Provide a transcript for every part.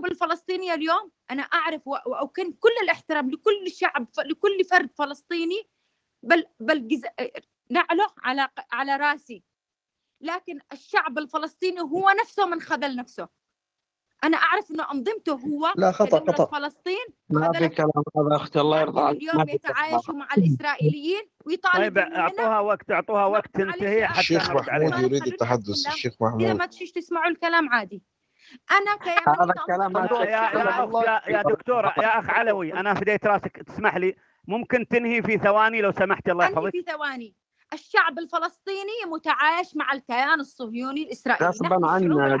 الشعوب الفلسطينية اليوم؟ أنا أعرف وأكن كل الاحترام لكل شعب لكل فرد فلسطيني بل بل جز... نعله على على رأسي. لكن الشعب الفلسطيني هو نفسه من خذل نفسه. أنا أعرف إنه أنظمته هو لا خطأ خطأ. فلسطين ما في كلام هذا أختي الله يرضى. عليك اليوم يتعايشوا مع الإسرائيليين ويطالبوا طيب أعطوها وقت أعطوها وقت تنتهي حتى الشيخ محمود يريد التحدث. الشيخ محمود. إذا ما تشيش تسمعوا الكلام عادي. أنا هذا الكلام يا, يا, يا دكتورة يا أخ علوي أنا فديت راسك. تسمح لي؟ ممكن تنهي في ثواني لو سمحت. الله يحفظك. في ثواني. الشعب الفلسطيني متعايش مع الكيان الصهيوني الإسرائيلي. غصبا عنا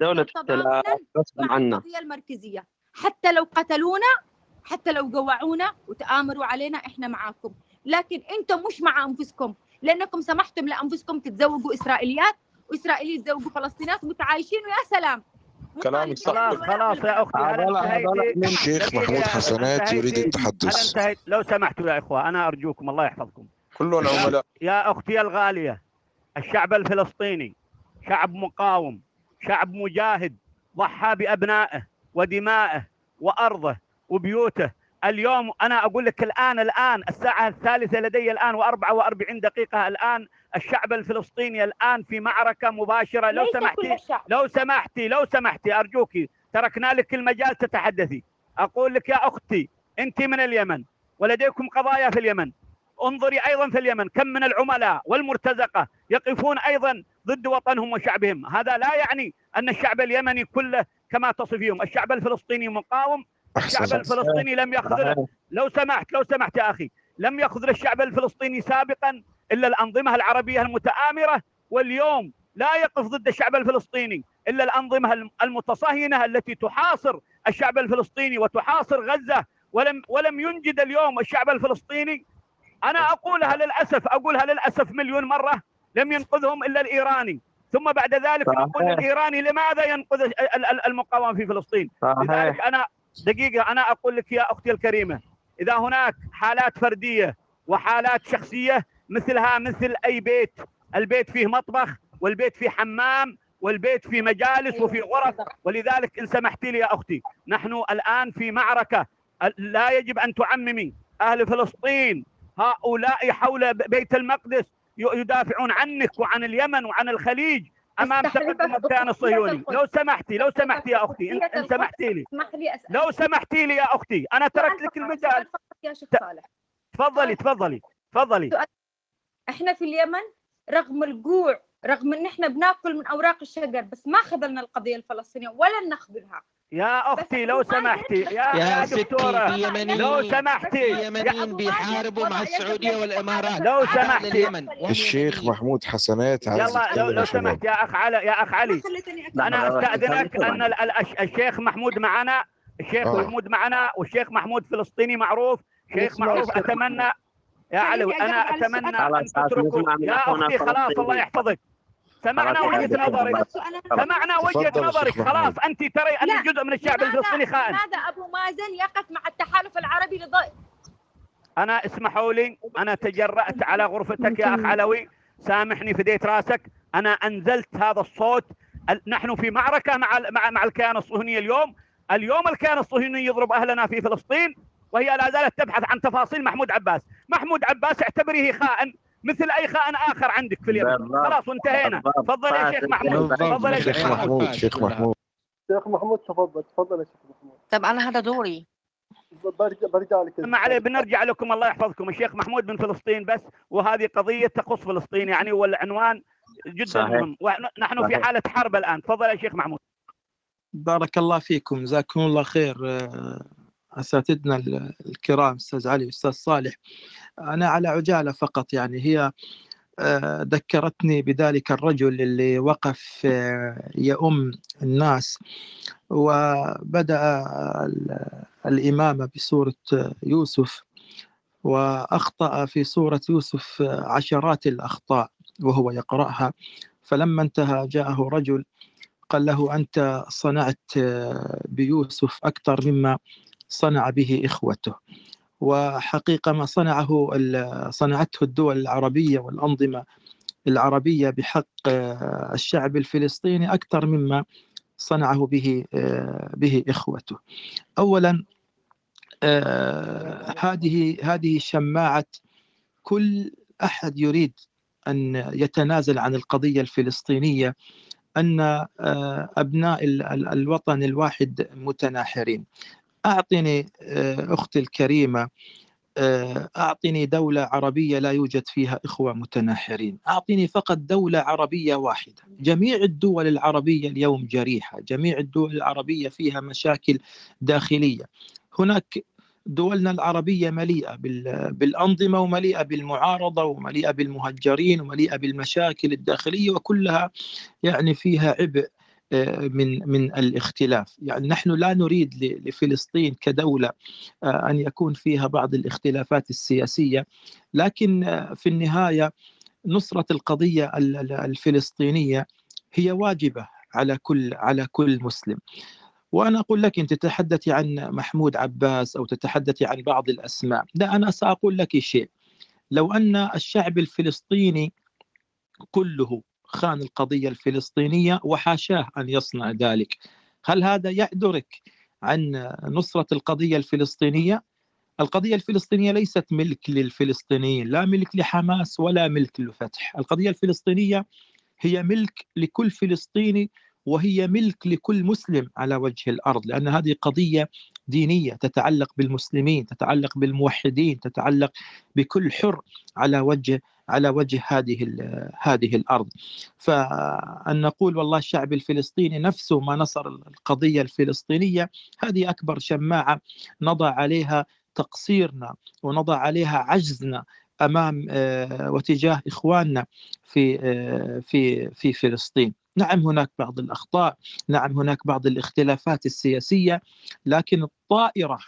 دولة دولة غصبا عنا. المركزية. حتى لو قتلونا حتى لو قوعونا وتآمروا علينا إحنا معاكم. لكن أنتم مش مع أنفسكم. لأنكم سمحتم لأنفسكم تتزوجوا إسرائيليات وإسرائيلي يتزوجوا فلسطينيات متعايشين ويا سلام. كلام خلاص خلاص يا أختي أنا الشيخ محمود حسنات يريد التحدث. لو سمحتوا يا إخوة أنا أرجوكم الله يحفظكم. كلنا عملاء يا أختي الغالية الشعب الفلسطيني شعب مقاوم شعب مجاهد ضحى بأبنائه ودمائه وأرضه وبيوته. اليوم أنا أقول لك الآن الآن الساعة الثالثة لدي الآن و44 دقيقة الآن الشعب الفلسطيني الآن في معركة مباشرة. لو سمحتي لو سمحتي لو سمحتي أرجوك تركنا لك المجال تتحدثي. أقول لك يا أختي أنت من اليمن ولديكم قضايا في اليمن. انظري أيضا في اليمن كم من العملاء والمرتزقة يقفون أيضا ضد وطنهم وشعبهم. هذا لا يعني أن الشعب اليمني كله كما تصفيهم الشعب الفلسطيني مقاوم الشعب الفلسطيني لم يخذل لو سمحت لو سمحت يا أخي لم يخذل الشعب الفلسطيني سابقا إلا الأنظمة العربية المتآمرة واليوم لا يقف ضد الشعب الفلسطيني إلا الأنظمة المتصهينة التي تحاصر الشعب الفلسطيني وتحاصر غزة ولم ولم ينجد اليوم الشعب الفلسطيني. أنا أقولها للأسف أقولها للأسف مليون مرة لم ينقذهم إلا الإيراني. ثم بعد ذلك نقول الإيراني لماذا ينقذ المقاومة في فلسطين؟ لذلك أنا دقيقة أنا أقول لك يا أختي الكريمة إذا هناك حالات فردية وحالات شخصية مثلها مثل أي بيت. البيت فيه مطبخ والبيت فيه حمام والبيت فيه مجالس وفي غرف. ولذلك إن سمحت لي يا أختي نحن الآن في معركة. لا يجب أن تعممي. أهل فلسطين هؤلاء حول بيت المقدس يدافعون عنك وعن اليمن وعن الخليج أمام تقدم الكيان الصهيوني. لو سمحتي لو سمحتي يا أختي ان سمحتي لي. لو سمحتي لي يا أختي أنا تركت لك المجال. يا شيخ صالح. تفضلي تفضلي تفضلي. إحنا في اليمن رغم الجوع رغم إن إحنا بناكل من أوراق الشجر بس ما خذلنا القضية الفلسطينية ولن نخذلها يا أختي لو سمحتي يا, يا دكتورة لو سمحتي اليمنيين بيحاربوا مع السعودية والإمارات. لو سمحتي. الشيخ محمود حسنات يلا لو, لو سمحت يا أخ علي يا أخ علي. أنا أستأذنك أن الشيخ محمود معنا الشيخ آه. محمود معنا والشيخ محمود فلسطيني معروف. شيخ معروف أتمنى يا علوي أنا أتمنى أن تتركوا. يا أختي خلاص الله يحفظك. سمعنا وجهة نظرك. سمعنا وجهة نظرك. خلاص أنت ترى ان جزء من الشعب الفلسطيني خائن لماذا أبو مازن يقف مع التحالف العربي لضد أنا اسمحوا لي أنا تجرأت على غرفتك يا أخ علوي. سامحني فديت راسك. أنا أنزلت هذا الصوت. نحن في معركة مع مع مع الكيان الصهيوني اليوم. اليوم الكيان الصهيوني يضرب أهلنا في فلسطين. وهي لا زالت تبحث عن تفاصيل محمود عباس. محمود عباس اعتبره خائن مثل أي خائن آخر عندك في اليمن. خلاص وانتهينا تفضل يا شيخ محمود. تفضل يا شيخ محمود. شيخ محمود. شيخ محمود تفضل تفضل يا شيخ محمود. طب أنا هذا دوري. برجع برجع لك. ما عليه بنرجع لكم الله يحفظكم. الشيخ محمود من فلسطين بس وهذه قضية تخص فلسطين يعني والعنوان جدا. مهم ونحن في حالة حرب الآن. تفضل يا شيخ محمود. بارك الله فيكم جزاكم الله خير. أساتذتنا الكرام أستاذ علي وأستاذ صالح. أنا على عجالة فقط يعني هي آه، ذكرتني بذلك الرجل اللي وقف آه، يؤم الناس وبدأ الإمامة بسوره يوسف وأخطأ في سوره يوسف عشرات الأخطاء وهو يقرأها. فلما انتهى جاءه رجل قال له أنت صنعت آه، بيوسف أكثر مما صنع به إخوته. وحقيقة ما صنعه صنعته الدول العربية والأنظمة العربية بحق الشعب الفلسطيني أكثر مما صنعه به به إخوته. أولا هذه هذه شماعة كل أحد يريد أن يتنازل عن القضية الفلسطينية أن آه، أبناء الوطن الواحد متناحرين. أعطني آه، أختي الكريمة آه، أعطني دولة عربية لا يوجد فيها إخوة متناحرين. أعطني فقط دولة عربية واحدة. جميع الدول العربية اليوم جريحة. جميع الدول العربية فيها مشاكل داخلية. هناك دولنا العربية مليئة بالأنظمة ومليئة بالمعارضة ومليئة بالمهجرين ومليئة بالمشاكل الداخلية وكلها يعني فيها عبء من من الاختلاف. يعني نحن لا نريد لفلسطين كدولة آه، أن يكون فيها بعض الاختلافات السياسية لكن آه، في النهاية نصرة القضية الفلسطينية هي واجبة على كل على كل مسلم. وأنا أقول لك أنت تتحدثي عن محمود عباس أو تتحدثي عن بعض الأسماء لا أنا سأقول لك شيء. لو أن الشعب الفلسطيني كله خان القضية الفلسطينية وحاشاه أن يصنع ذلك هل هذا يعذرك عن نصرة القضية الفلسطينية؟ القضية الفلسطينية ليست ملك للفلسطينيين لا ملك لحماس ولا ملك لفتح القضية الفلسطينية هي ملك لكل فلسطيني وهي ملك لكل مسلم على وجه الأرض لأن هذه قضية دينية تتعلق بالمسلمين تتعلق بالموحدين تتعلق بكل حر على وجه على وجه هذه هذه الأرض. فأن نقول والله الشعب الفلسطيني نفسه ما نصر القضية الفلسطينية هذه أكبر شماعة نضع عليها تقصيرنا ونضع عليها عجزنا أمام آه، وتجاه إخواننا في آه، في في فلسطين. نعم هناك بعض الأخطاء نعم هناك بعض الاختلافات السياسية لكن الطائرة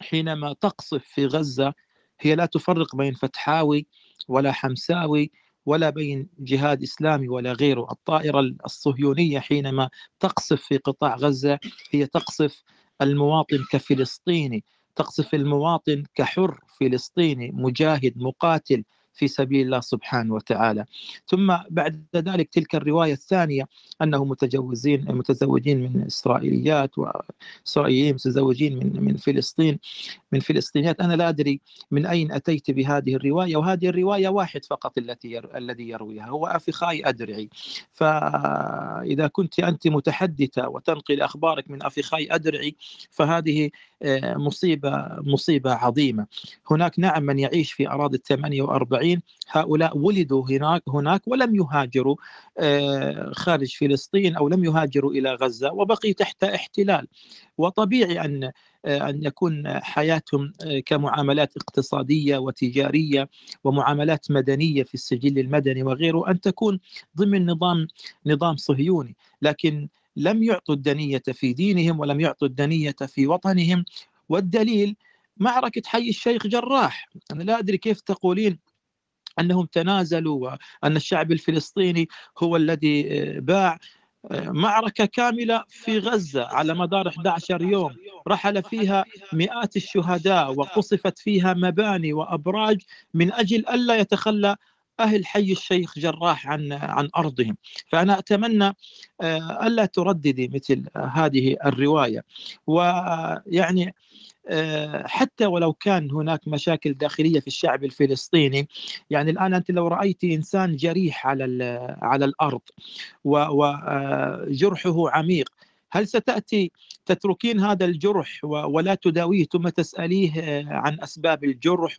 حينما تقصف في غزة هي لا تفرق بين فتحاوي ولا حمساوي ولا بين جهاد إسلامي ولا غيره، الطائرة الصهيونية حينما تقصف في قطاع غزة هي تقصف المواطن كفلسطيني، تقصف المواطن كحر فلسطيني مجاهد مقاتل في سبيل الله سبحانه وتعالى. ثم بعد ذلك تلك الرواية الثانية أنه متجوزين متزوجين من إسرائيليات وإسرائيليين متزوجين من من فلسطين من فلسطينيات. أنا لا أدري من أين أتيت بهذه الرواية وهذه الرواية واحد فقط التي ير... الذي يرويها هو أفخاي أدرعي. فإذا كنت أنت متحدثة وتنقل أخبارك من أفخاي أدرعي فهذه آه، مصيبة مصيبة عظيمة. هناك نعم من يعيش في أراضي ال 48 هؤلاء ولدوا هناك هناك ولم يهاجروا آه، خارج فلسطين أو لم يهاجروا إلى غزة وبقي تحت احتلال. وطبيعي أن آه، أن يكون حياتهم كمعاملات اقتصادية وتجارية ومعاملات مدنية في السجل المدني وغيره أن تكون ضمن نظام نظام صهيوني. لكن لم يعطوا الدنية في دينهم ولم يعطوا الدنية في وطنهم. والدليل معركة حي الشيخ جراح. أنا لا أدري كيف تقولين أنهم تنازلوا وأن الشعب الفلسطيني هو الذي آه، باع آه، معركة كاملة في غزة على مدار 11 يوم. رحل فيها مئات الشهداء وقصفت فيها مباني وأبراج من أجل ألا يتخلى أهل حي الشيخ جراح عن عن أرضهم. فأنا أتمنى آه، ألا ترددي مثل هذه الرواية. ويعني آه، حتى ولو كان هناك مشاكل داخلية في الشعب الفلسطيني يعني الآن أنت لو رأيت إنسان جريح على على الأرض وجرحه آه، عميق هل ستأتي تتركين هذا الجرح ولا تداويه؟ ثم تسأليه آه، عن أسباب الجرح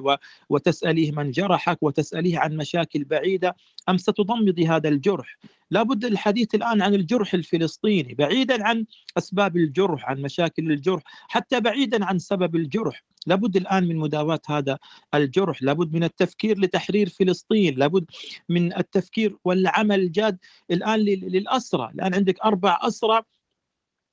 وتسأليه من جرحك وتسأليه عن مشاكل بعيدة أم ستضمدي هذا الجرح؟ لابد الحديث الآن عن الجرح الفلسطيني بعيدا عن أسباب الجرح عن مشاكل الجرح حتى بعيدا عن سبب الجرح. لابد الآن من مداواة هذا الجرح لابد من التفكير لتحرير فلسطين لابد من التفكير والعمل الجاد الآن للأسرى. الآن عندك أربع أسرى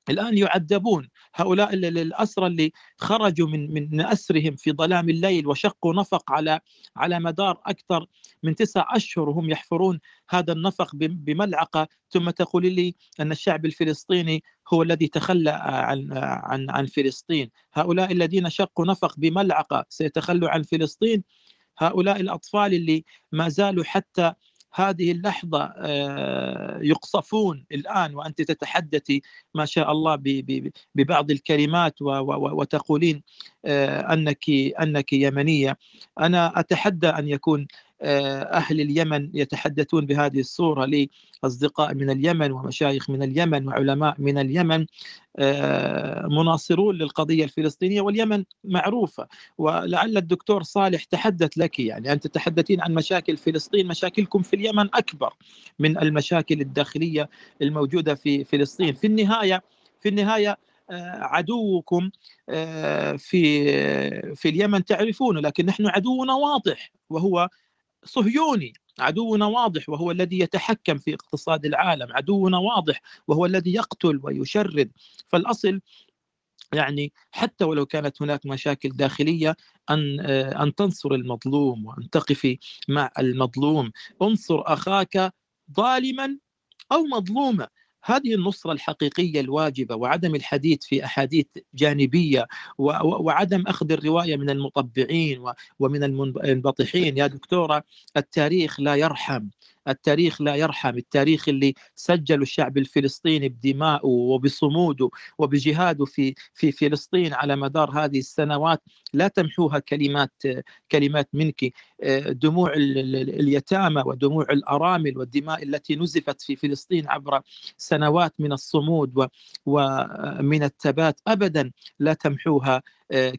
الآن يعذبون هؤلاء الأسرى اللي خرجوا من من أسرهم في ظلام الليل وشقوا نفق على على مدار أكثر من تسع أشهر وهم يحفرون هذا النفق بملعقة. ثم تقول لي أن الشعب الفلسطيني هو الذي تخلى عن عن عن فلسطين، هؤلاء الذين شقوا نفق بملعقة سيتخلوا عن فلسطين، هؤلاء الأطفال اللي ما زالوا حتى هذه اللحظة آه، يقصفون الآن وأنت تتحدثي ما شاء الله ببعض الكلمات وتقولين آه، أنك أنك يمنية. أنا أتحدى أن يكون أهل اليمن يتحدثون بهذه الصورة لي أصدقاء من اليمن ومشايخ من اليمن وعلماء من اليمن آه، مناصرون للقضية الفلسطينية واليمن معروفة. ولعل الدكتور صالح تحدث لك يعني أنت تتحدثين عن مشاكل فلسطين مشاكلكم في اليمن أكبر من المشاكل الداخلية الموجودة في فلسطين. في النهاية في النهاية آه، عدوكم في في اليمن تعرفونه لكن نحن عدونا واضح وهو صهيوني عدونا واضح وهو الذي يتحكم في اقتصاد العالم عدونا واضح وهو الذي يقتل ويشرد. فالأصل يعني حتى ولو كانت هناك مشاكل داخلية أن آه، أن تنصر المظلوم وأن تقفي مع المظلوم. انصر أخاك ظالما أو مظلوما. هذه النصرة الحقيقية الواجبة وعدم الحديث في أحاديث جانبية وعدم أخذ الرواية من المطبعين ومن المنبطحين يا دكتورة التاريخ لا يرحم. التاريخ لا يرحم التاريخ اللي سجله الشعب الفلسطيني بدمائه وبصموده وبجهاده في في فلسطين على مدار هذه السنوات لا تمحوها كلمات كلمات منك. دموع اليتامى ودموع الأرامل والدماء التي نزفت في فلسطين عبر سنوات من الصمود ومن الثبات ابدا لا تمحوها آه،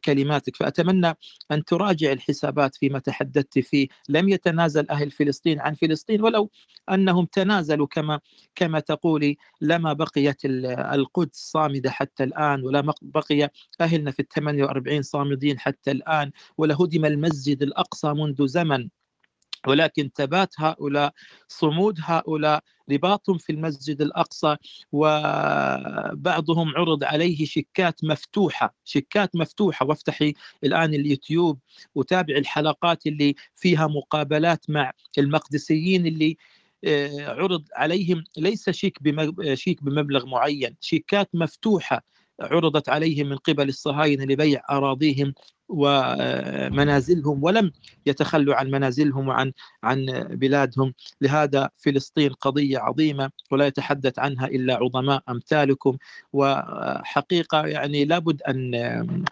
كلماتك. فأتمنى أن تراجع الحسابات فيما تحدثت فيه. لم يتنازل أهل فلسطين عن فلسطين ولو أنهم تنازلوا كما كما تقولي لما بقيت القدس صامدة حتى الآن ولا بقي أهلنا في الثمانية وأربعين صامدين حتى الآن ولا هدم المسجد الأقصى منذ زمن. ولكن ثبات هؤلاء صمود هؤلاء رباطهم في المسجد الأقصى وبعضهم عرض عليه شيكات مفتوحة شيكات مفتوحة. وافتحي الآن اليوتيوب وتابع الحلقات اللي فيها مقابلات مع المقدسيين اللي آه، عرض عليهم ليس شيك شيك بمبلغ معين شيكات مفتوحة. عرضت عليهم من قبل الصهاينة لبيع أراضيهم ومنازلهم ولم يتخلوا عن منازلهم وعن عن بلادهم. لهذا فلسطين قضية عظيمة ولا يتحدث عنها إلا عظماء أمثالكم. وحقيقة يعني لابد أن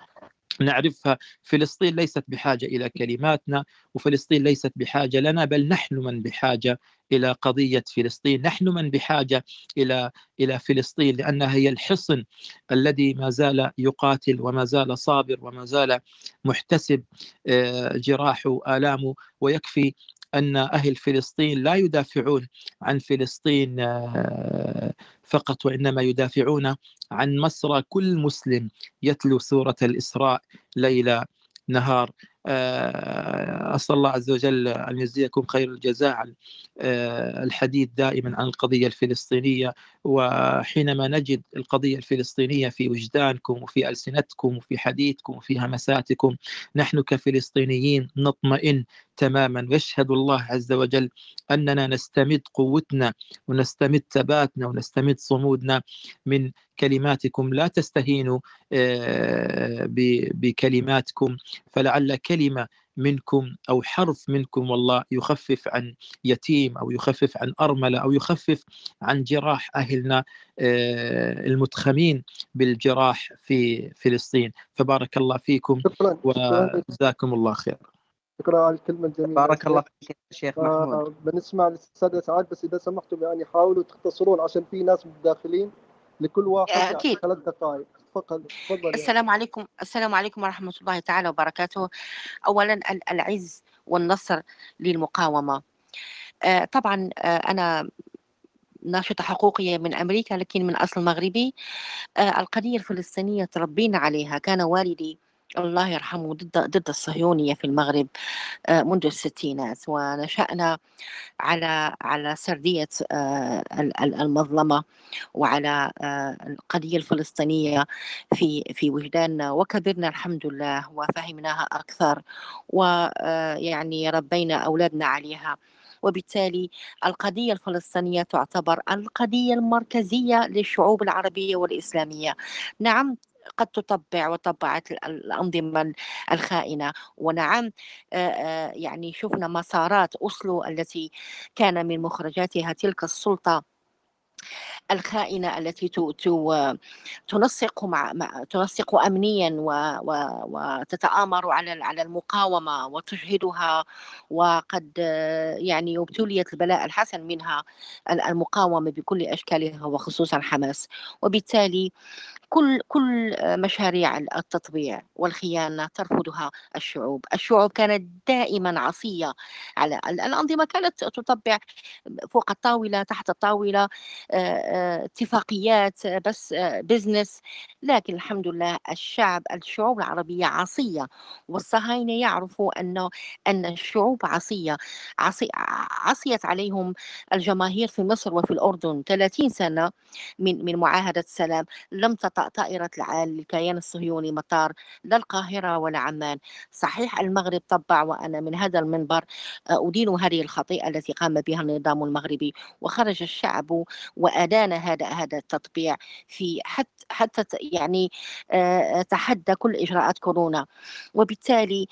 نعرفها فلسطين ليست بحاجة إلى كلماتنا وفلسطين ليست بحاجة لنا بل نحن من بحاجة إلى قضية فلسطين. نحن من بحاجة إلى إلى فلسطين لأنها هي الحصن الذي ما زال يقاتل وما زال صابر وما زال محتسب آه، جراحه آلامه ويكفي أن أهل فلسطين لا يدافعون عن فلسطين آه، فقط وإنما يدافعون عن مصر. كل مسلم يتلو سورة الإسراء ليل نهار. آه، أسأل الله عز وجل أن يجزيكم خير الجزاء عن آه، الحديث دائما عن القضية الفلسطينية. وحينما نجد القضية الفلسطينية في وجدانكم وفي ألسنتكم وفي حديثكم وفي همساتكم نحن كفلسطينيين نطمئن تماما. ويشهد الله عز وجل أننا نستمد قوتنا ونستمد ثباتنا ونستمد صمودنا من كلماتكم. لا تستهينوا آه، بكلماتكم. فلعل كلمة منكم أو حرف منكم والله يخفف عن يتيم أو يخفف عن أرملة أو يخفف عن جراح أهلنا آه، المتخمين بالجراح في فلسطين. فبارك الله فيكم وجزاكم الله خير شكرا على الكلمة الجميلة. بارك الله فيك شيخ محمود. بنسمع للسادة سعاد بس إذا سمحتوا يعني حاولوا تختصرون عشان في ناس متداخلين لكل واحد أكيد. ثلاث دقائق. تفضل تفضل السلام عليكم السلام عليكم ورحمة الله تعالى وبركاته. أولا العز والنصر للمقاومة. آه طبعا آه أنا ناشطة حقوقية من أمريكا لكن من أصل مغربي. آه القضية الفلسطينية تربينا عليها. كان والدي الله يرحمه ضد ضد الصهيونية في المغرب آه، منذ الستينات. ونشأنا على على سردية آه، المظلمة وعلى آه، القضية الفلسطينية في في وجداننا وكبرنا الحمد لله وفهمناها أكثر ويعني ربينا أولادنا عليها. وبالتالي القضية الفلسطينية تعتبر القضية المركزية للشعوب العربية والإسلامية. نعم قد تطبع وطبعت الأنظمة الخائنة. ونعم يعني شفنا مسارات أوسلو التي كان من مخرجاتها تلك السلطة الخائنة التي تنسق مع تنسق أمنيا وتتآمر على على المقاومة وتجهدها وقد يعني ابتليت البلاء الحسن منها المقاومة بكل أشكالها وخصوصا حماس. وبالتالي كل كل مشاريع التطبيع والخيانة ترفضها الشعوب. الشعوب كانت دائما عصية على الأنظمة كانت تطبع فوق الطاولة تحت الطاولة اتفاقيات بس بزنس لكن الحمد لله الشعب الشعوب العربية عصية. والصهاينة يعرفوا أنه أن الشعوب عصية عصي عصيت عليهم الجماهير في مصر وفي الأردن. 30 سنة من من معاهدة السلام. لم طائرة الكيان الصهيوني مطار لا القاهرة ولا عمان. صحيح المغرب طبع وأنا من هذا المنبر أدين هذه الخطيئة التي قام بها النظام المغربي وخرج الشعب وأدان هذا هذا التطبيع في حتى حتى يعني تحدى كل إجراءات كورونا. وبالتالي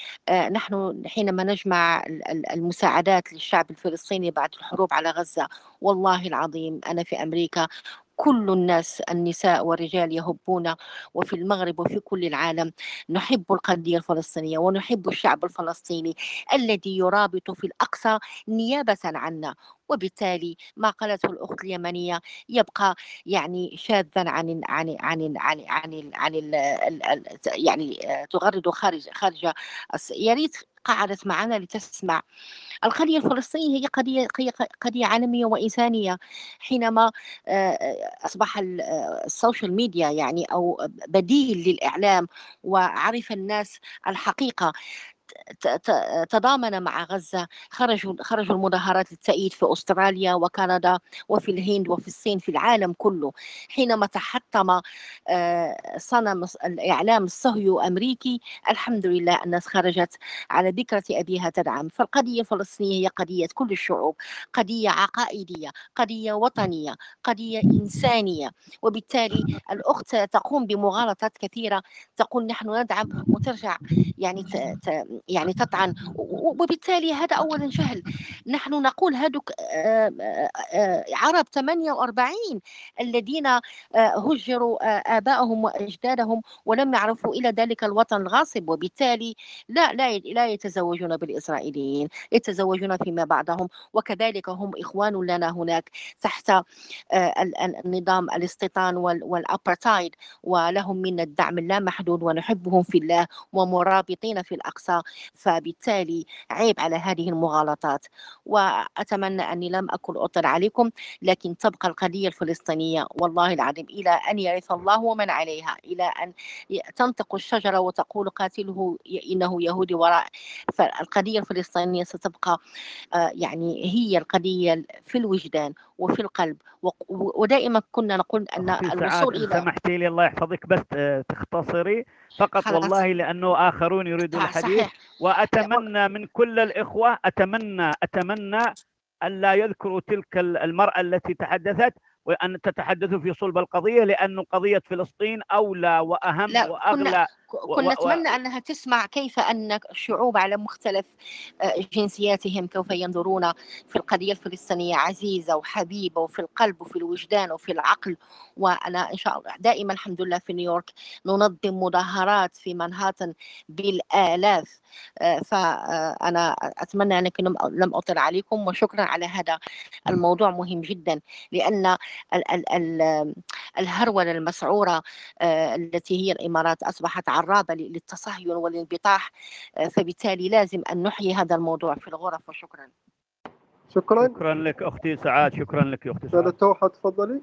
نحن حينما نجمع المساعدات للشعب الفلسطيني بعد الحروب على غزة والله العظيم أنا في أمريكا كل الناس النساء والرجال يهبون وفي المغرب وفي كل العالم نحب القضية الفلسطينية ونحب الشعب الفلسطيني الذي يرابط في الأقصى نيابة عنا. وبالتالي ما قالته الأخت اليمنية يبقى يعني شاذا عن عن عن عن عن, عن يعني تغرد خارج خارج يا ريت قعدت معنا لتسمع. القضية الفلسطينية هي قضية قضية عالمية وإنسانية. حينما أصبح السوشيال ميديا يعني أو بديل للإعلام وعرف الناس الحقيقة تضامن مع غزة خرجوا خرجوا المظاهرات للتأييد في أستراليا وكندا وفي الهند وفي الصين في العالم كله. حينما تحطم آه، صنم الإعلام الصهيو أمريكي الحمد لله الناس خرجت على ذكرة أبيها تدعم. فالقضية الفلسطينية هي قضية كل الشعوب قضية عقائدية قضية وطنية قضية إنسانية. وبالتالي الأخت تقوم بمغالطات كثيرة تقول نحن ندعم وترجع يعني يعني تطعن وبالتالي هذا أولا جهل نحن نقول هذوك عرب 48 الذين هجروا آبائهم وأجدادهم ولم يعرفوا إلى ذلك الوطن الغاصب. وبالتالي لا لا لا يتزوجون بالإسرائيليين يتزوجون فيما بعدهم. وكذلك هم إخوان لنا هناك تحت النظام الاستيطان والأبرتايد. ولهم منا الدعم اللامحدود ونحبهم في الله ومرابطين في الأقصى. فبالتالي عيب على هذه المغالطات. وأتمنى أني لم أكن أطل عليكم لكن تبقى القضية الفلسطينية والله العظيم إلى أن يرث الله ومن عليها إلى أن تنطق الشجرة وتقول قاتله إنه يهودي وراء فالقضية الفلسطينية ستبقى آه، يعني هي القضية في الوجدان. وفي القلب. ودائما كنا نقول أن الوصول إلى سمحتي لي الله يحفظك بس آه، تختصري. فقط والله لأنه آخرون يريدون الحديث. وأتمنى من كل الإخوة أتمنى أتمنى ألا يذكروا تلك المرأة التي تحدثت وأن تتحدثوا في صلب القضية لأن قضية فلسطين أولى وأهم لا وأغلى كنا كنا نتمنى أنها تسمع كيف أن الشعوب على مختلف آه، جنسياتهم كيف ينظرون في القضية الفلسطينية. عزيزة وحبيبة وفي القلب وفي الوجدان وفي العقل. وأنا إن شاء الله دائما الحمد لله في نيويورك ننظم مظاهرات في منهاتن بالآلاف. آه، فأنا أتمنى أنك لم أطل عليكم. وشكرا على هذا الموضوع مهم جدا. لأن الهرولة المسعورة آه، التي هي الإمارات أصبحت عرابة للتصهين والانبطاح آه، فبالتالي لازم أن نحيي هذا الموضوع في الغرف وشكرا. شكرا. شكرا لك أختي سعاد شكرا لك أختي سعاد. توحة تفضلي.